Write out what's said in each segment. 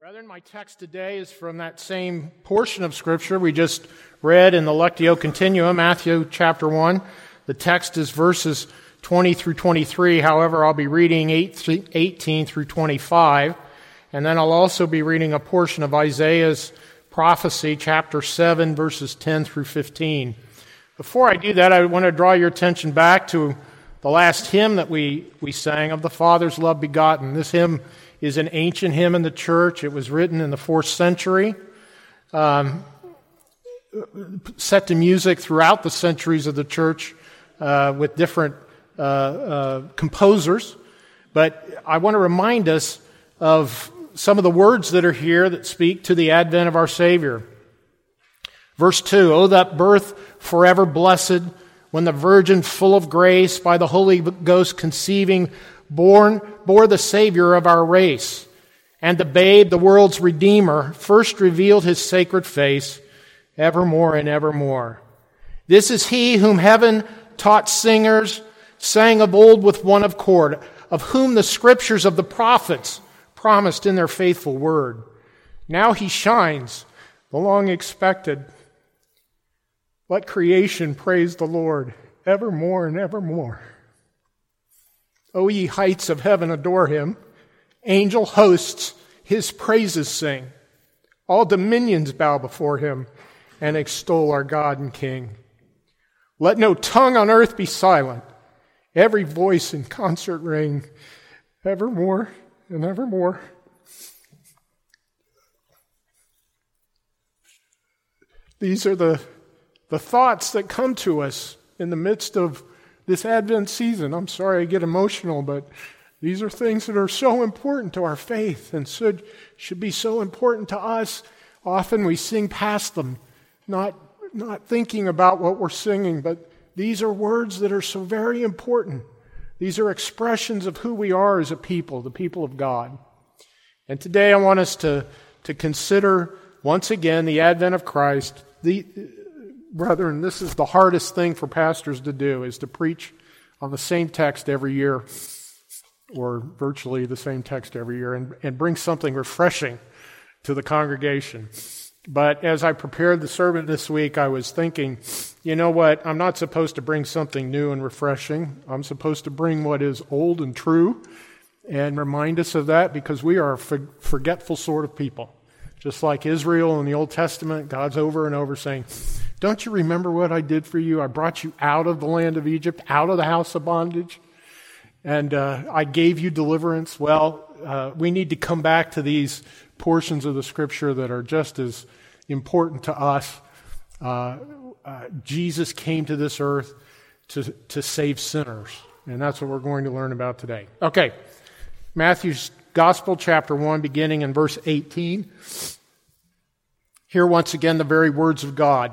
Brethren, my text today is from that same portion of Scripture we just read in the Lectio Continua, Matthew chapter 1. The text is verses 20 through 23. However, I'll be reading 18 through 25. And then I'll also be reading a portion of Isaiah's prophecy, chapter 7, verses 10 through 15. Before I do that, I want to draw your attention back to the last hymn that we, we sang of the Father's love begotten. This hymn is an ancient hymn in the church. It was written in the fourth century, um, set to music throughout the centuries of the church uh, with different uh, uh, composers. But I want to remind us of some of the words that are here that speak to the advent of our Savior. Verse 2 Oh, that birth forever blessed, when the Virgin full of grace, by the Holy Ghost conceiving, born, bore the Savior of our race. And the babe, the world's Redeemer, first revealed his sacred face, evermore and evermore. This is he whom heaven taught singers sang of old with one accord, of whom the scriptures of the prophets promised in their faithful word. Now he shines, the long expected. Let creation praise the Lord evermore and evermore. O ye heights of heaven, adore him. Angel hosts his praises sing. All dominions bow before him and extol our God and King. Let no tongue on earth be silent, every voice in concert ring, evermore and evermore. These are the, the thoughts that come to us in the midst of this Advent season. I'm sorry I get emotional, but these are things that are so important to our faith and should, should be so important to us. Often we sing past them, not, not thinking about what we're singing, but these are words that are so very important. These are expressions of who we are as a people, the people of God. And today I want us to, to consider once again the advent of Christ, the, brethren, this is the hardest thing for pastors to do is to preach on the same text every year or virtually the same text every year and, and bring something refreshing to the congregation. But as I prepared the sermon this week, I was thinking, you know what? I'm not supposed to bring something new and refreshing. I'm supposed to bring what is old and true and remind us of that because we are a forgetful sort of people. Just like Israel in the Old Testament, God's over and over saying, don't you remember what I did for you? I brought you out of the land of Egypt, out of the house of bondage, and uh, I gave you deliverance. Well, uh, we need to come back to these portions of the scripture that are just as important to us. Uh, uh Jesus came to this earth to, to save sinners, and that's what we're going to learn about today. Okay, Matthew's Gospel, chapter 1, beginning in verse 18. Here, once again, the very words of God.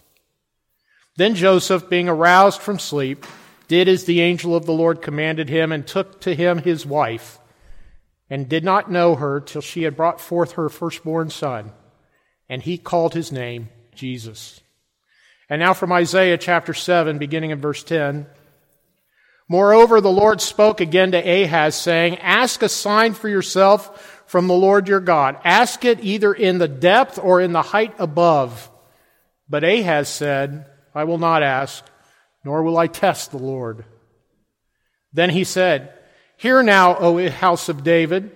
Then Joseph, being aroused from sleep, did as the angel of the Lord commanded him, and took to him his wife, and did not know her till she had brought forth her firstborn son. And he called his name Jesus. And now from Isaiah chapter 7, beginning in verse 10. Moreover, the Lord spoke again to Ahaz, saying, Ask a sign for yourself from the Lord your God. Ask it either in the depth or in the height above. But Ahaz said, I will not ask, nor will I test the Lord. Then he said, Hear now, O house of David.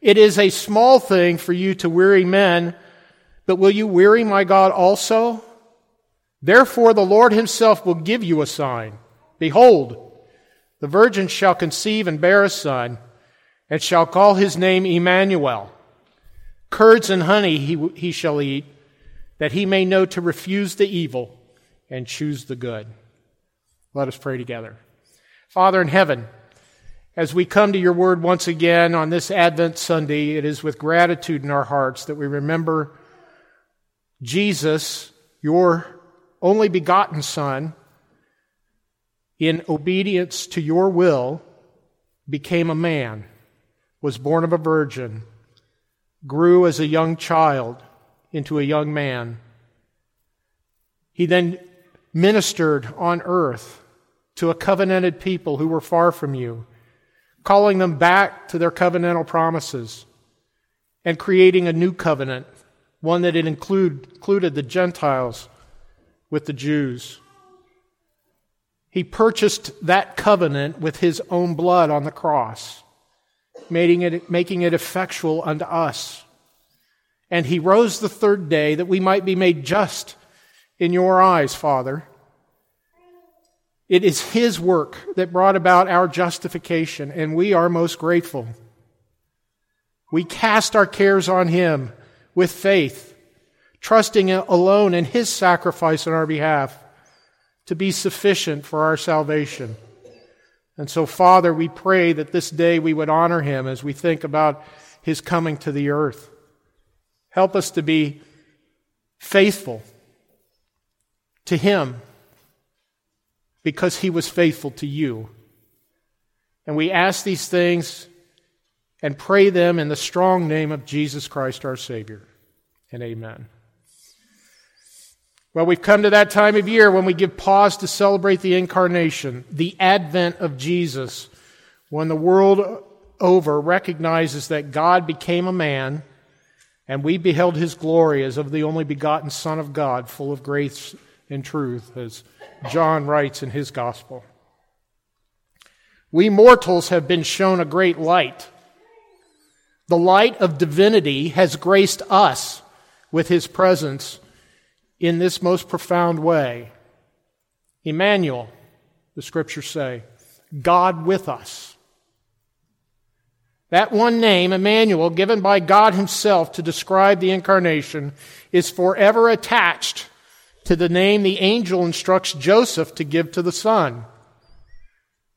It is a small thing for you to weary men, but will you weary my God also? Therefore, the Lord himself will give you a sign. Behold, the virgin shall conceive and bear a son, and shall call his name Emmanuel. Curds and honey he, he shall eat, that he may know to refuse the evil and choose the good. Let us pray together. Father in heaven, as we come to your word once again on this Advent Sunday, it is with gratitude in our hearts that we remember Jesus, your only begotten Son, in obedience to your will, became a man, was born of a virgin, grew as a young child into a young man. He then ministered on earth to a covenanted people who were far from you, calling them back to their covenantal promises and creating a new covenant, one that include, included the Gentiles with the Jews. He purchased that covenant with his own blood on the cross, making it, making it effectual unto us. And he rose the third day that we might be made just in your eyes, Father. It is his work that brought about our justification, and we are most grateful. We cast our cares on him with faith, trusting alone in his sacrifice on our behalf to be sufficient for our salvation. And so, Father, we pray that this day we would honor him as we think about his coming to the earth. Help us to be faithful to him because he was faithful to you. And we ask these things and pray them in the strong name of Jesus Christ our Savior. And amen. Well, we've come to that time of year when we give pause to celebrate the incarnation, the advent of Jesus, when the world over recognizes that God became a man and we beheld his glory as of the only begotten Son of God, full of grace and truth, as John writes in his gospel. We mortals have been shown a great light. The light of divinity has graced us with his presence in this most profound way. Emmanuel, the scriptures say, God with us. That one name, Emmanuel, given by God Himself to describe the incarnation, is forever attached to the name the angel instructs Joseph to give to the Son.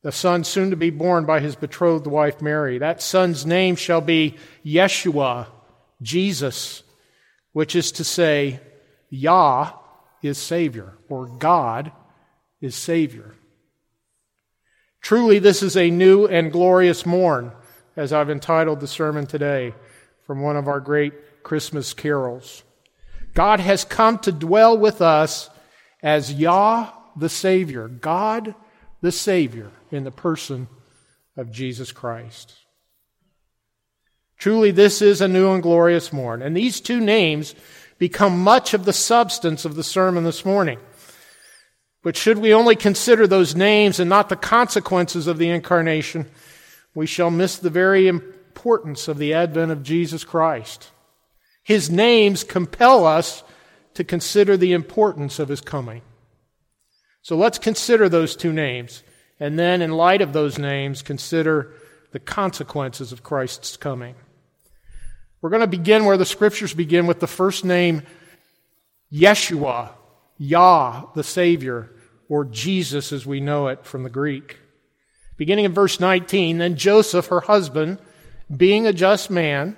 The Son soon to be born by his betrothed wife Mary. That Son's name shall be Yeshua, Jesus, which is to say, Yah is Savior, or God is Savior. Truly, this is a new and glorious morn, as I've entitled the sermon today from one of our great Christmas carols. God has come to dwell with us as Yah the Savior, God the Savior, in the person of Jesus Christ. Truly, this is a new and glorious morn. And these two names become much of the substance of the sermon this morning. But should we only consider those names and not the consequences of the incarnation, we shall miss the very importance of the advent of Jesus Christ. His names compel us to consider the importance of his coming. So let's consider those two names, and then, in light of those names, consider the consequences of Christ's coming. We're going to begin where the scriptures begin with the first name, Yeshua, Yah, the Savior, or Jesus as we know it from the Greek. Beginning in verse 19, then Joseph, her husband, being a just man,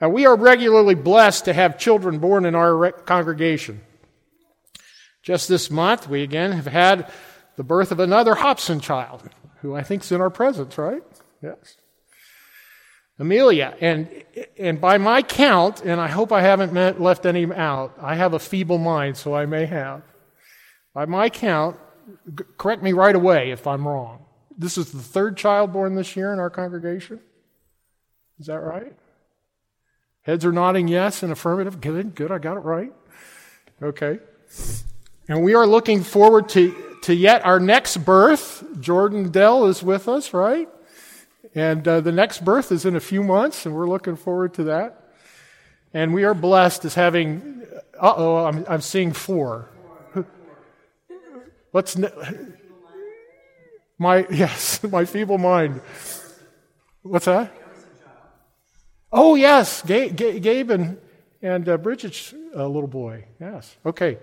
Now, we are regularly blessed to have children born in our congregation. Just this month, we again have had the birth of another Hobson child, who I think is in our presence, right? Yes. Amelia. And, and by my count, and I hope I haven't met, left any out, I have a feeble mind, so I may have. By my count, g- correct me right away if I'm wrong. This is the third child born this year in our congregation. Is that right? Heads are nodding yes and affirmative. Good, good, I got it right. Okay. And we are looking forward to, to yet our next birth. Jordan Dell is with us, right? And uh, the next birth is in a few months, and we're looking forward to that. And we are blessed as having, uh oh, I'm, I'm seeing four. What's my, yes, my feeble mind. What's that? Oh, yes, Gabe, Gabe and, and uh, Bridget's uh, little boy. Yes. Okay.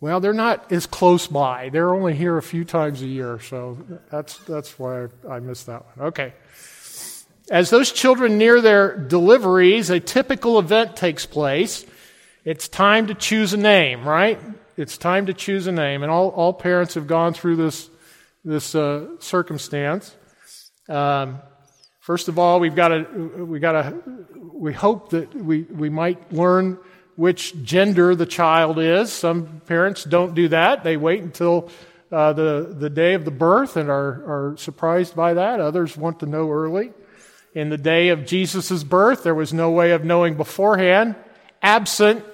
Well, they're not as close by. They're only here a few times a year, so that's, that's why I missed that one. Okay. As those children near their deliveries, a typical event takes place. It's time to choose a name, right? It's time to choose a name. And all, all parents have gone through this, this uh, circumstance. Um, first of all, we've got to, we got to, we hope that we, we might learn which gender the child is. Some parents don't do that. They wait until uh, the, the day of the birth and are, are surprised by that. Others want to know early. In the day of Jesus' birth, there was no way of knowing beforehand, absent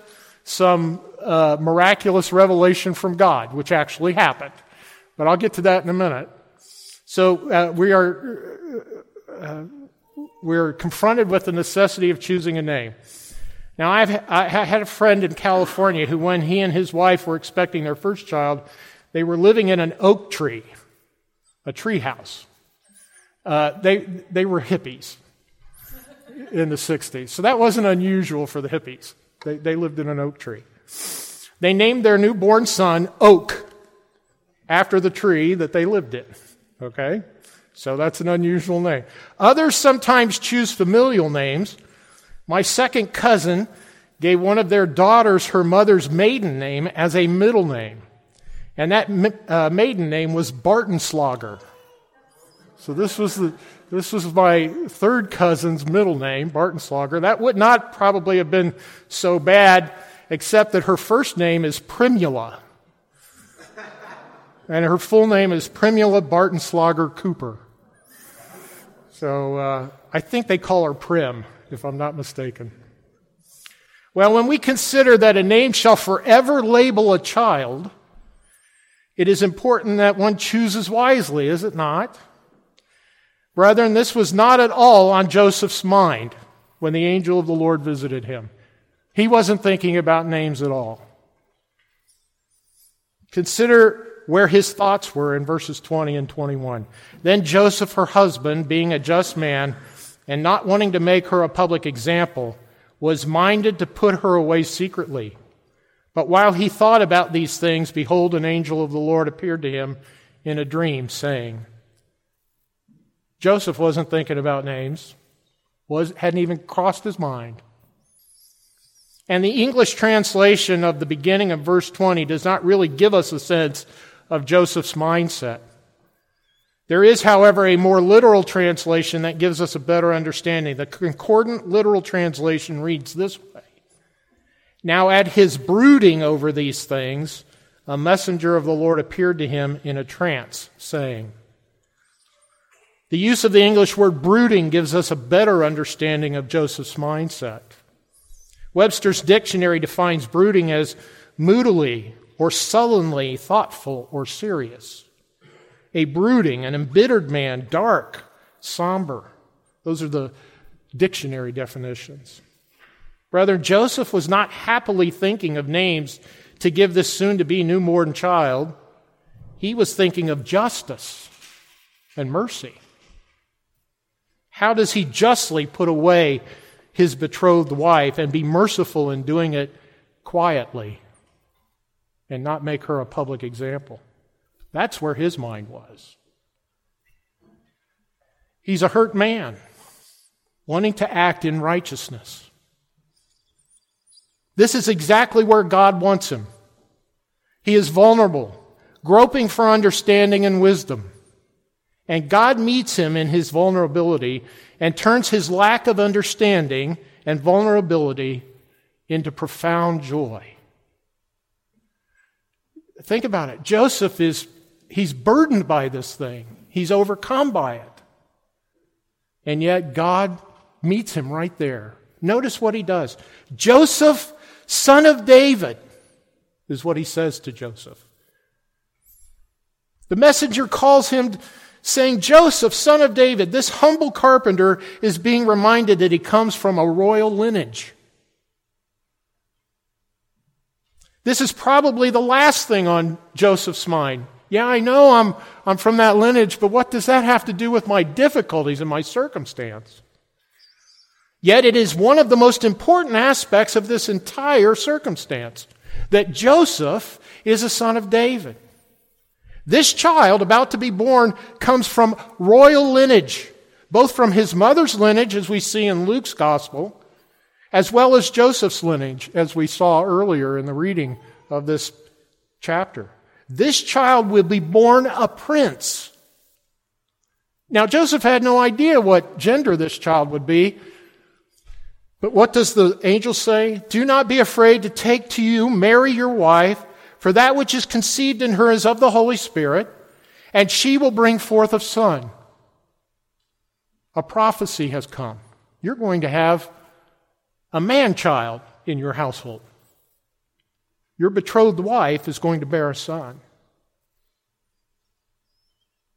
some uh, miraculous revelation from God, which actually happened. But I'll get to that in a minute. So uh, we are uh, we're confronted with the necessity of choosing a name. Now, I've, I had a friend in California who, when he and his wife were expecting their first child, they were living in an oak tree, a tree house. Uh, they, they were hippies in the 60s. So that wasn't unusual for the hippies. They, they lived in an oak tree. They named their newborn son Oak after the tree that they lived in. Okay? So that's an unusual name. Others sometimes choose familial names. My second cousin gave one of their daughters her mother's maiden name as a middle name. And that uh, maiden name was Bartenslogger. So this was the, this was my third cousin's middle name, Bartenslogger. That would not probably have been so bad, except that her first name is Primula. And her full name is Primula Bartenslogger Cooper. So uh, I think they call her Prim if I'm not mistaken. Well, when we consider that a name shall forever label a child, it is important that one chooses wisely, is it not? Brethren, this was not at all on Joseph's mind when the angel of the Lord visited him. He wasn't thinking about names at all. Consider where his thoughts were in verses 20 and 21. Then Joseph, her husband, being a just man, and not wanting to make her a public example, was minded to put her away secretly. But while he thought about these things, behold, an angel of the Lord appeared to him in a dream, saying, Joseph wasn't thinking about names, was, hadn't even crossed his mind. And the English translation of the beginning of verse 20 does not really give us a sense of Joseph's mindset. There is, however, a more literal translation that gives us a better understanding. The concordant literal translation reads this way Now, at his brooding over these things, a messenger of the Lord appeared to him in a trance, saying, The use of the English word brooding gives us a better understanding of Joseph's mindset. Webster's dictionary defines brooding as moodily or sullenly thoughtful or serious a brooding, an embittered man, dark, somber. Those are the dictionary definitions. Brother, Joseph was not happily thinking of names to give this soon to be newborn child. He was thinking of justice and mercy. How does he justly put away his betrothed wife and be merciful in doing it quietly and not make her a public example? That's where his mind was. He's a hurt man, wanting to act in righteousness. This is exactly where God wants him. He is vulnerable, groping for understanding and wisdom. And God meets him in his vulnerability and turns his lack of understanding and vulnerability into profound joy. Think about it. Joseph is, he's burdened by this thing. He's overcome by it. And yet God meets him right there. Notice what he does. Joseph, son of David, is what he says to Joseph. The messenger calls him saying, Joseph, son of David, this humble carpenter is being reminded that he comes from a royal lineage. This is probably the last thing on Joseph's mind. Yeah, I know I'm, I'm from that lineage, but what does that have to do with my difficulties and my circumstance? Yet it is one of the most important aspects of this entire circumstance that Joseph is a son of David. This child about to be born comes from royal lineage, both from his mother's lineage, as we see in Luke's gospel, as well as Joseph's lineage, as we saw earlier in the reading of this chapter. This child will be born a prince. Now, Joseph had no idea what gender this child would be. But what does the angel say? Do not be afraid to take to you Mary, your wife for that which is conceived in her is of the Holy Spirit, and she will bring forth a son. A prophecy has come. You're going to have a man child in your household. Your betrothed wife is going to bear a son.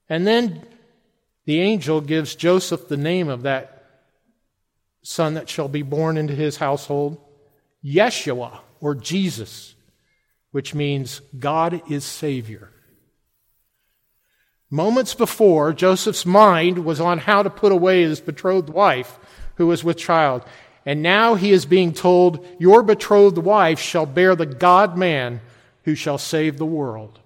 And then the angel gives Joseph the name of that son that shall be born into his household Yeshua, or Jesus which means God is Savior. Moments before, Joseph's mind was on how to put away his betrothed wife who was with child. And now he is being told, Your betrothed wife shall bear the God man who shall save the world.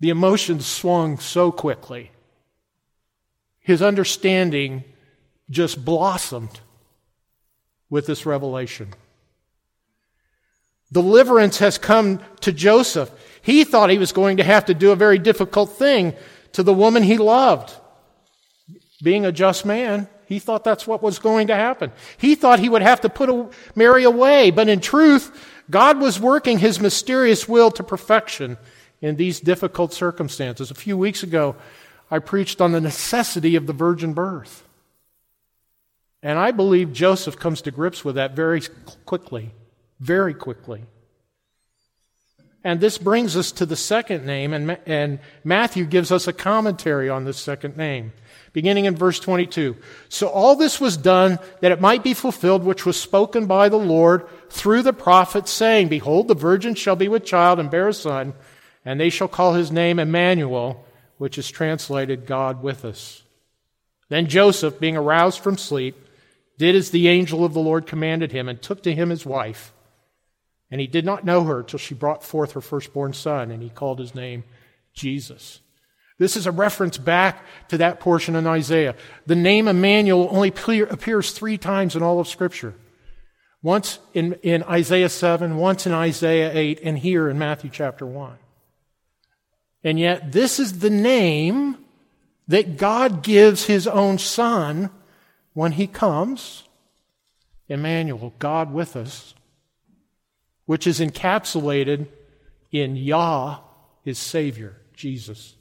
The emotions swung so quickly. His understanding just blossomed with this revelation. Deliverance has come to Joseph. He thought he was going to have to do a very difficult thing to the woman he loved. Being a just man, he thought that's what was going to happen. He thought he would have to put Mary away, but in truth, God was working his mysterious will to perfection in these difficult circumstances. A few weeks ago, I preached on the necessity of the virgin birth. And I believe Joseph comes to grips with that very quickly very quickly. And this brings us to the second name, and, and Matthew gives us a commentary on this second name, beginning in verse 22. So all this was done that it might be fulfilled, which was spoken by the Lord through the prophet, saying, Behold, the virgin shall be with child and bear a son, and they shall call his name Emmanuel, which is translated God with us. Then Joseph, being aroused from sleep, did as the angel of the Lord commanded him, and took to him his wife and he did not know her till she brought forth her firstborn son, and he called his name Jesus. This is a reference back to that portion in Isaiah. The name Emmanuel only appears three times in all of Scripture. Once in, in Isaiah 7, once in Isaiah 8, and here in Matthew chapter 1. And yet, this is the name that God gives his own son when he comes. Emmanuel, God with us which is encapsulated in Yah, his Savior, Jesus.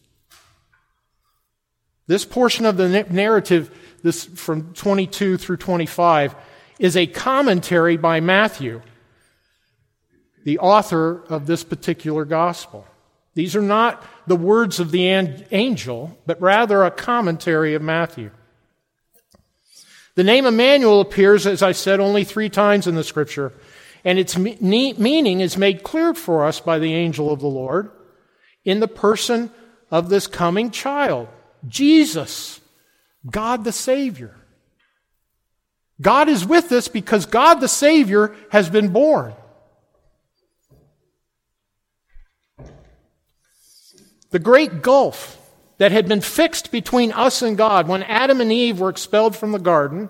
This portion of the narrative, this from 22 through 25, is a commentary by Matthew, the author of this particular gospel. These are not the words of the angel, but rather a commentary of Matthew. The name Emmanuel appears, as I said, only three times in the scripture and its meaning is made clear for us by the angel of the Lord in the person of this coming child, Jesus, God the Savior. God is with us because God the Savior has been born. The great gulf that had been fixed between us and God when Adam and Eve were expelled from the garden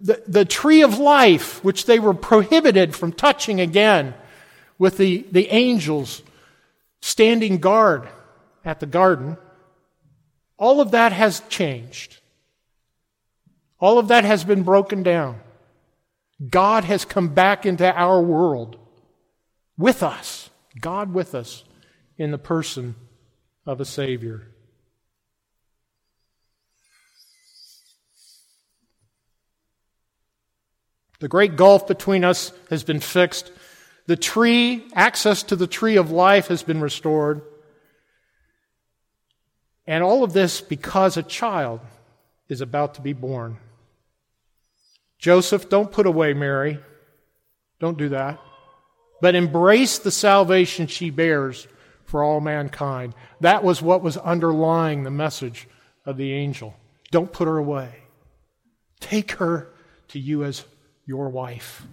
the, the tree of life, which they were prohibited from touching again with the, the angels standing guard at the garden, all of that has changed. All of that has been broken down. God has come back into our world with us, God with us in the person of a Savior. The great gulf between us has been fixed. The tree, access to the tree of life has been restored. And all of this because a child is about to be born. Joseph, don't put away Mary. Don't do that. But embrace the salvation she bears for all mankind. That was what was underlying the message of the angel. Don't put her away. Take her to you as your wife.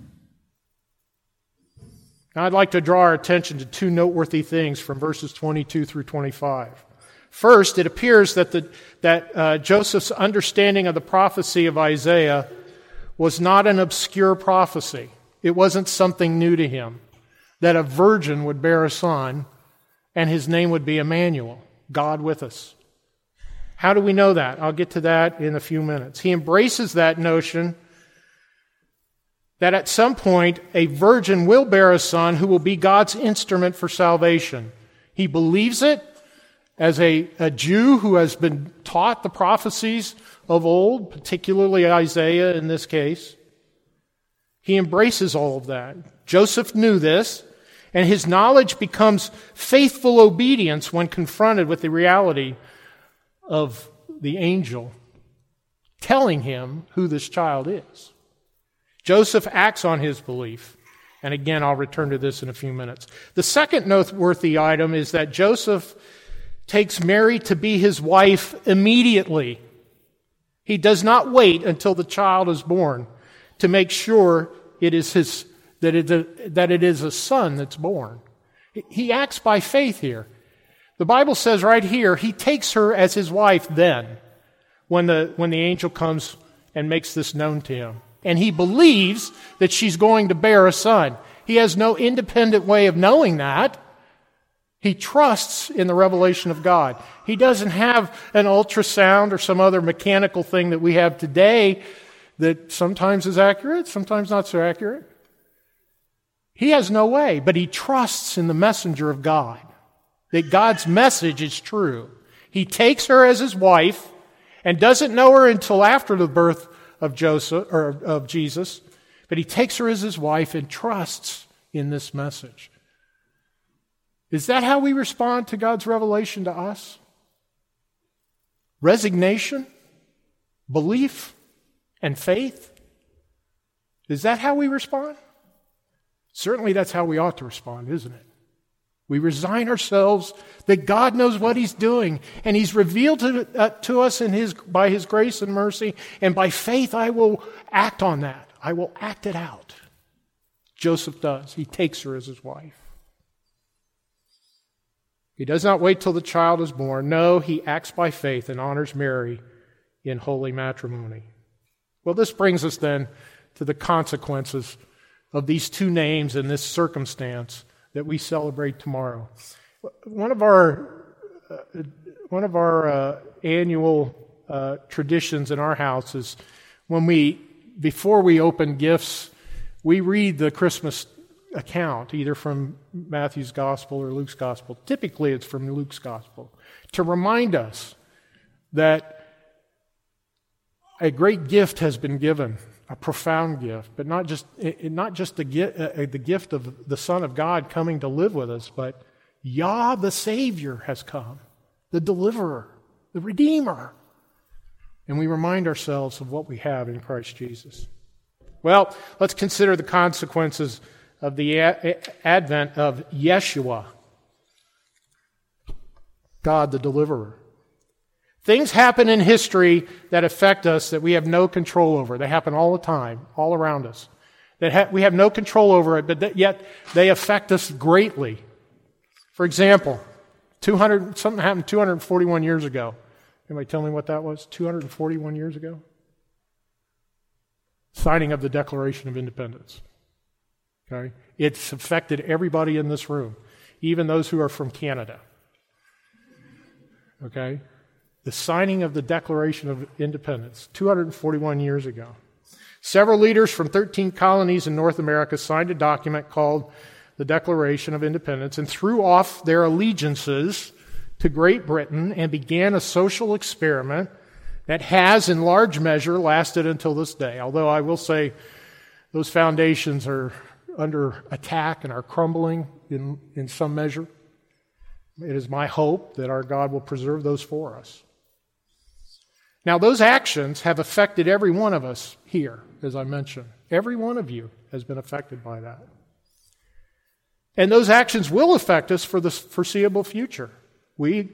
Now, I'd like to draw our attention to two noteworthy things from verses 22 through 25. First, it appears that, the, that uh, Joseph's understanding of the prophecy of Isaiah was not an obscure prophecy. It wasn't something new to him. That a virgin would bear a son and his name would be Emmanuel, God with us. How do we know that? I'll get to that in a few minutes. He embraces that notion that at some point a virgin will bear a son who will be God's instrument for salvation. He believes it as a, a Jew who has been taught the prophecies of old, particularly Isaiah in this case. He embraces all of that. Joseph knew this, and his knowledge becomes faithful obedience when confronted with the reality of the angel telling him who this child is. Joseph acts on his belief. And again, I'll return to this in a few minutes. The second noteworthy item is that Joseph takes Mary to be his wife immediately. He does not wait until the child is born to make sure it is his, that, it, that it is a son that's born. He acts by faith here. The Bible says right here, he takes her as his wife then, when the, when the angel comes and makes this known to him and he believes that she's going to bear a son. He has no independent way of knowing that. He trusts in the revelation of God. He doesn't have an ultrasound or some other mechanical thing that we have today that sometimes is accurate, sometimes not so accurate. He has no way, but he trusts in the messenger of God, that God's message is true. He takes her as his wife and doesn't know her until after the birth of Joseph or of Jesus, but he takes her as his wife and trusts in this message. Is that how we respond to God's revelation to us? Resignation, belief, and faith? Is that how we respond? Certainly that's how we ought to respond, isn't it? We resign ourselves that God knows what He's doing, and He's revealed to, uh, to us in his, by His grace and mercy, and by faith I will act on that. I will act it out. Joseph does. He takes her as his wife. He does not wait till the child is born. No, he acts by faith and honors Mary in holy matrimony. Well, this brings us then to the consequences of these two names and this circumstance that we celebrate tomorrow. One of our, uh, one of our uh, annual uh, traditions in our house is when we, before we open gifts, we read the Christmas account, either from Matthew's Gospel or Luke's Gospel. Typically, it's from Luke's Gospel, to remind us that a great gift has been given a profound gift, but not just, eh, eh, not just the, uh, the gift of the Son of God coming to live with us, but Yah the Savior has come, the deliverer, the Redeemer. And we remind ourselves of what we have in Christ Jesus. Well, let's consider the consequences of the advent of Yeshua, God the deliverer. Things happen in history that affect us that we have no control over. They happen all the time, all around us. That ha- we have no control over it, but that yet they affect us greatly. For example, 200, something happened 241 years ago. Anybody tell me what that was? 241 years ago? Signing of the Declaration of Independence. Okay? It's affected everybody in this room. even those who are from Canada. Okay? The signing of the Declaration of Independence, 241 years ago. Several leaders from 13 colonies in North America signed a document called the Declaration of Independence and threw off their allegiances to Great Britain and began a social experiment that has, in large measure, lasted until this day. Although I will say those foundations are under attack and are crumbling in, in some measure. It is my hope that our God will preserve those for us. Now, those actions have affected every one of us here, as I mentioned. Every one of you has been affected by that. And those actions will affect us for the foreseeable future. We,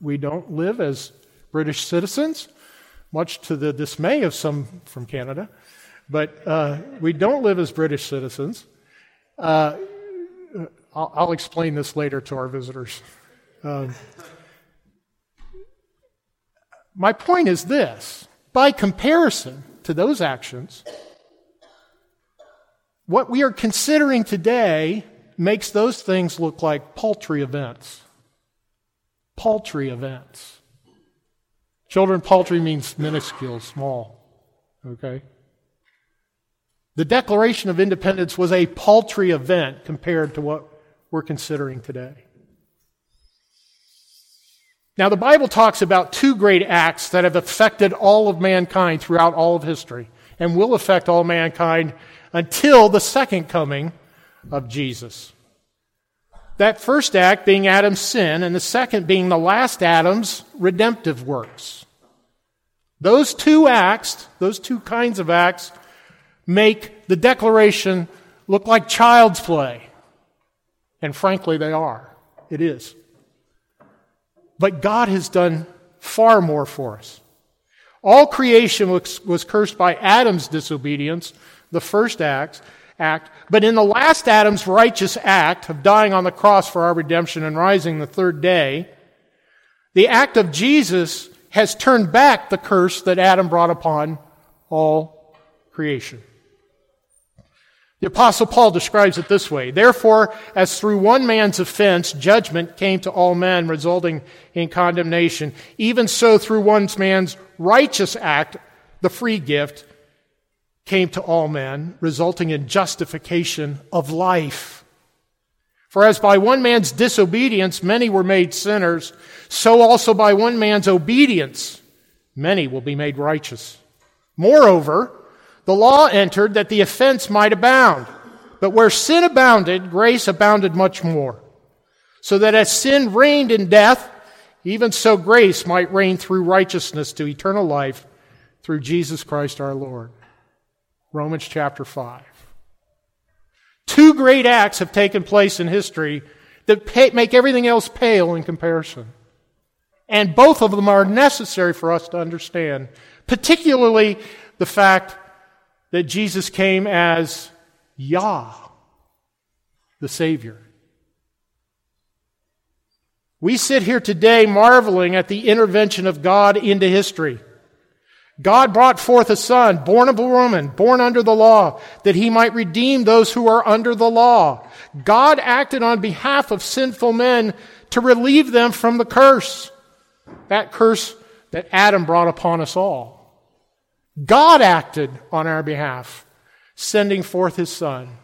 we don't live as British citizens, much to the dismay of some from Canada, but uh, we don't live as British citizens. Uh, I'll, I'll, explain this later to our visitors. Um, my point is this by comparison to those actions, what we are considering today makes those things look like paltry events. Paltry events. Children, paltry means minuscule, small. Okay? The Declaration of Independence was a paltry event compared to what we're considering today. Now, the Bible talks about two great acts that have affected all of mankind throughout all of history and will affect all mankind until the second coming of Jesus. That first act being Adam's sin, and the second being the last Adam's redemptive works. Those two acts, those two kinds of acts, make the declaration look like child's play. And frankly, they are. It is. But God has done far more for us. All creation was, was cursed by Adam's disobedience, the first act, act, but in the last Adam's righteous act of dying on the cross for our redemption and rising the third day, the act of Jesus has turned back the curse that Adam brought upon all creation. The apostle Paul describes it this way. Therefore, as through one man's offense, judgment came to all men, resulting in condemnation, even so through one man's righteous act, the free gift, came to all men, resulting in justification of life. For as by one man's disobedience many were made sinners, so also by one man's obedience many will be made righteous. Moreover, the law entered that the offense might abound. But where sin abounded, grace abounded much more. So that as sin reigned in death, even so grace might reign through righteousness to eternal life through Jesus Christ our Lord. Romans chapter 5. Two great acts have taken place in history that pay, make everything else pale in comparison. And both of them are necessary for us to understand, particularly the fact that Jesus came as Yah, the Savior. We sit here today marveling at the intervention of God into history. God brought forth a son, born of a woman, born under the law, that he might redeem those who are under the law. God acted on behalf of sinful men to relieve them from the curse. That curse that Adam brought upon us all. God acted on our behalf, sending forth his son.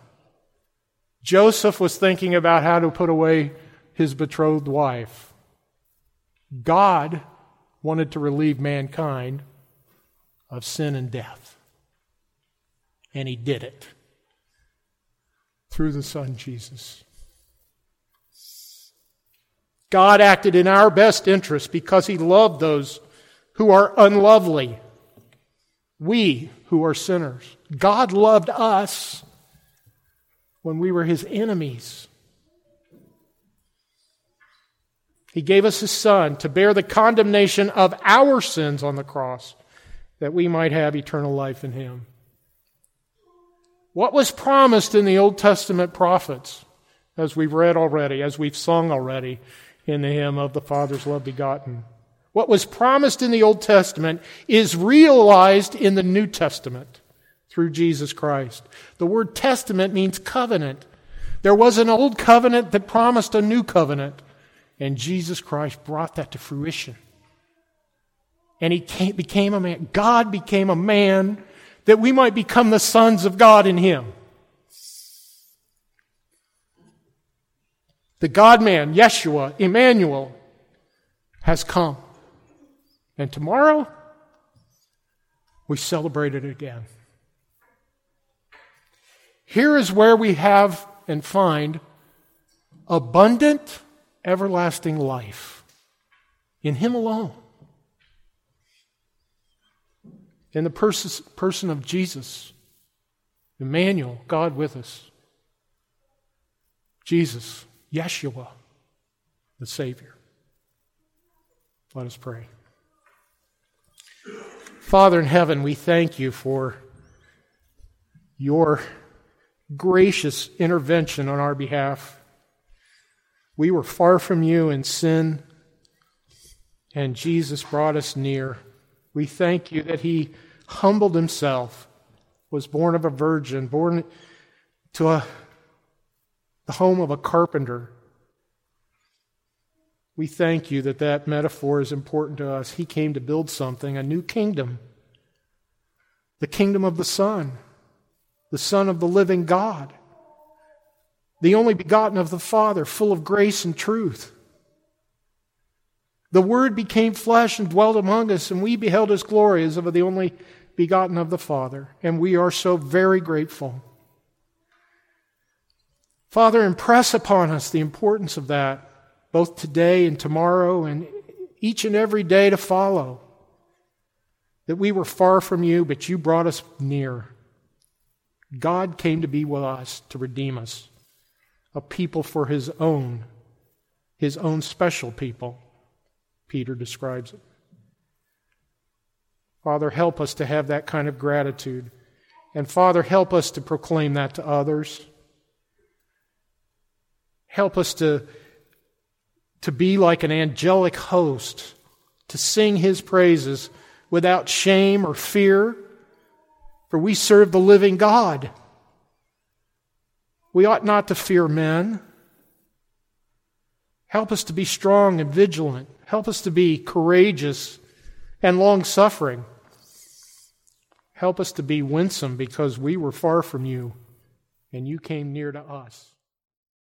Joseph was thinking about how to put away his betrothed wife. God wanted to relieve mankind of sin and death. And he did it through the Son Jesus. God acted in our best interest because he loved those who are unlovely we who are sinners. God loved us when we were his enemies. He gave us his son to bear the condemnation of our sins on the cross that we might have eternal life in him. What was promised in the Old Testament prophets, as we've read already, as we've sung already in the hymn of the Father's love begotten? What was promised in the Old Testament is realized in the New Testament through Jesus Christ. The word testament means covenant. There was an old covenant that promised a new covenant, and Jesus Christ brought that to fruition. And he came, became a man. God became a man that we might become the sons of God in him. The God man, Yeshua, Emmanuel, has come. And tomorrow, we celebrate it again. Here is where we have and find abundant, everlasting life in Him alone. In the pers- person of Jesus, Emmanuel, God with us. Jesus, Yeshua, the Savior. Let us pray. Father in heaven, we thank you for your gracious intervention on our behalf. We were far from you in sin, and Jesus brought us near. We thank you that he humbled himself, was born of a virgin, born to a, the home of a carpenter. We thank you that that metaphor is important to us. He came to build something, a new kingdom, the kingdom of the Son, the Son of the living God, the only begotten of the Father, full of grace and truth. The Word became flesh and dwelt among us, and we beheld His glory as of the only begotten of the Father, and we are so very grateful. Father, impress upon us the importance of that, both today and tomorrow, and each and every day to follow. That we were far from you, but you brought us near. God came to be with us to redeem us, a people for his own, his own special people. Peter describes it. Father, help us to have that kind of gratitude. And Father, help us to proclaim that to others. Help us to, to be like an angelic host, to sing his praises without shame or fear, for we serve the living God. We ought not to fear men. Help us to be strong and vigilant. Help us to be courageous and long suffering. Help us to be winsome because we were far from you and you came near to us.